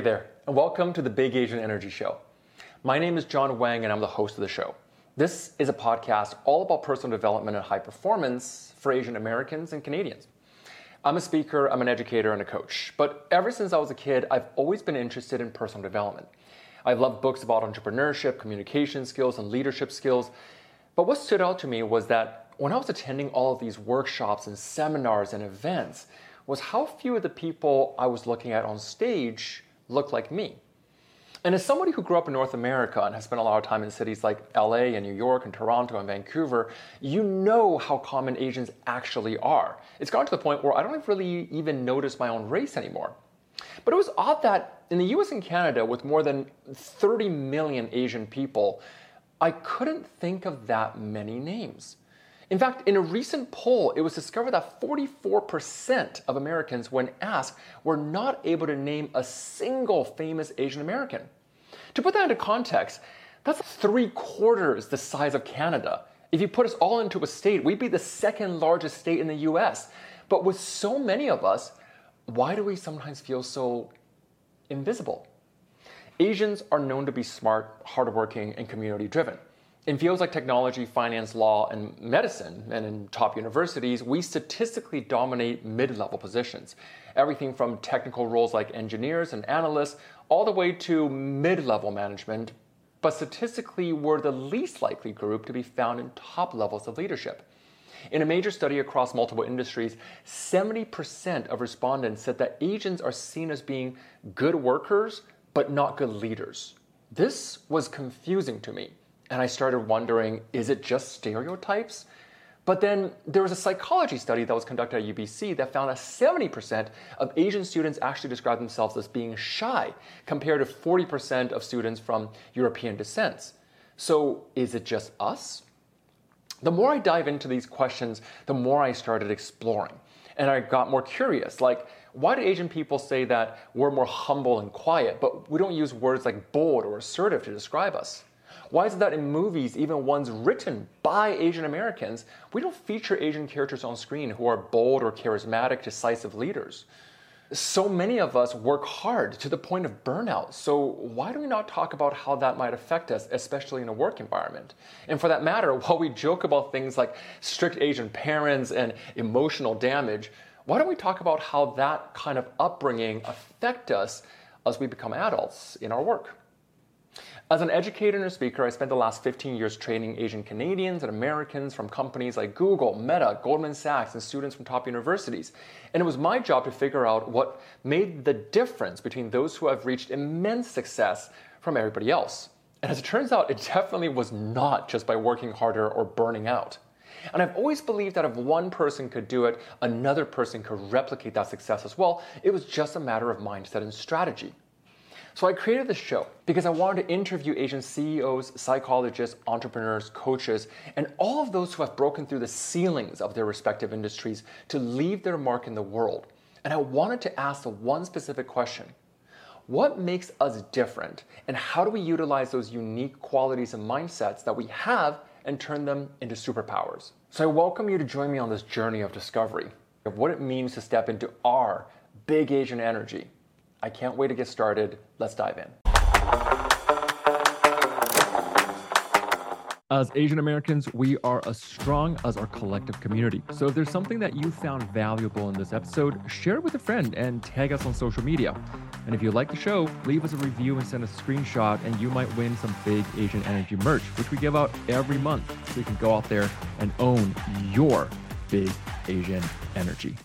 there, and welcome to the Big Asian Energy Show. My name is John Wang, and I'm the host of the show. This is a podcast all about personal development and high performance for Asian Americans and Canadians. I'm a speaker, I'm an educator, and a coach. But ever since I was a kid, I've always been interested in personal development. I've loved books about entrepreneurship, communication skills, and leadership skills. But what stood out to me was that when I was attending all of these workshops and seminars and events, was how few of the people I was looking at on stage looked like me. And as somebody who grew up in North America and has spent a lot of time in cities like LA and New York and Toronto and Vancouver, you know how common Asians actually are. It's gotten to the point where I don't really even notice my own race anymore. But it was odd that in the US and Canada, with more than 30 million Asian people, I couldn't think of that many names. In fact, in a recent poll, it was discovered that 44% of Americans, when asked, were not able to name a single famous Asian American. To put that into context, that's three quarters the size of Canada. If you put us all into a state, we'd be the second largest state in the US. But with so many of us, why do we sometimes feel so invisible? Asians are known to be smart, hardworking, and community driven. In fields like technology, finance, law, and medicine, and in top universities, we statistically dominate mid level positions. Everything from technical roles like engineers and analysts, all the way to mid level management. But statistically, we're the least likely group to be found in top levels of leadership. In a major study across multiple industries, 70% of respondents said that Asians are seen as being good workers, but not good leaders. This was confusing to me. And I started wondering is it just stereotypes? But then there was a psychology study that was conducted at UBC that found that 70% of Asian students actually describe themselves as being shy, compared to 40% of students from European descents. So is it just us? The more I dive into these questions, the more I started exploring. And I got more curious. Like, why do Asian people say that we're more humble and quiet, but we don't use words like bold or assertive to describe us? Why is it that in movies, even ones written by Asian Americans, we don't feature Asian characters on screen who are bold or charismatic, decisive leaders? So many of us work hard to the point of burnout. So, why do we not talk about how that might affect us, especially in a work environment? And for that matter, while we joke about things like strict Asian parents and emotional damage, why don't we talk about how that kind of upbringing affect us as we become adults in our work? As an educator and a speaker, I spent the last 15 years training Asian Canadians and Americans from companies like Google, Meta, Goldman Sachs, and students from top universities. And it was my job to figure out what made the difference between those who have reached immense success from everybody else. And as it turns out, it definitely was not just by working harder or burning out. And I've always believed that if one person could do it, another person could replicate that success as well. It was just a matter of mindset and strategy. So I created this show because I wanted to interview Asian CEOs, psychologists, entrepreneurs, coaches, and all of those who have broken through the ceilings of their respective industries to leave their mark in the world. And I wanted to ask the one specific question What makes us different? And how do we utilize those unique qualities and mindsets that we have and turn them into superpowers? So I welcome you to join me on this journey of discovery of what it means to step into our big Asian energy I can't wait to get started. Let's dive in. As Asian Americans, we are as strong as our collective community. So if there's something that you found valuable in this episode, share it with a friend and tag us on social media. And if you like the show, leave us a review and send a screenshot, and you might win some big Asian Energy merch, which we give out every month. So you can go out there and own your big Asian energy.